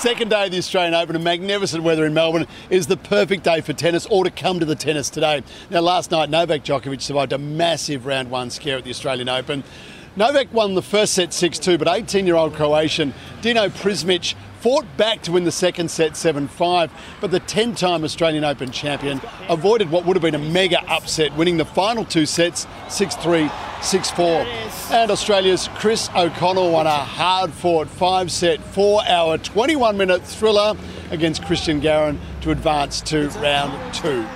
Second day of the Australian Open and magnificent weather in Melbourne is the perfect day for tennis or to come to the tennis today. Now, last night, Novak Djokovic survived a massive round one scare at the Australian Open. Novak won the first set 6 2, but 18 year old Croatian Dino Prizmic fought back to win the second set 7-5, but the 10-time Australian Open champion avoided what would have been a mega upset, winning the final two sets 6-3, 6-4. And Australia's Chris O'Connell won a hard-fought five-set, four-hour, 21-minute thriller against Cristian Garin to advance to round two.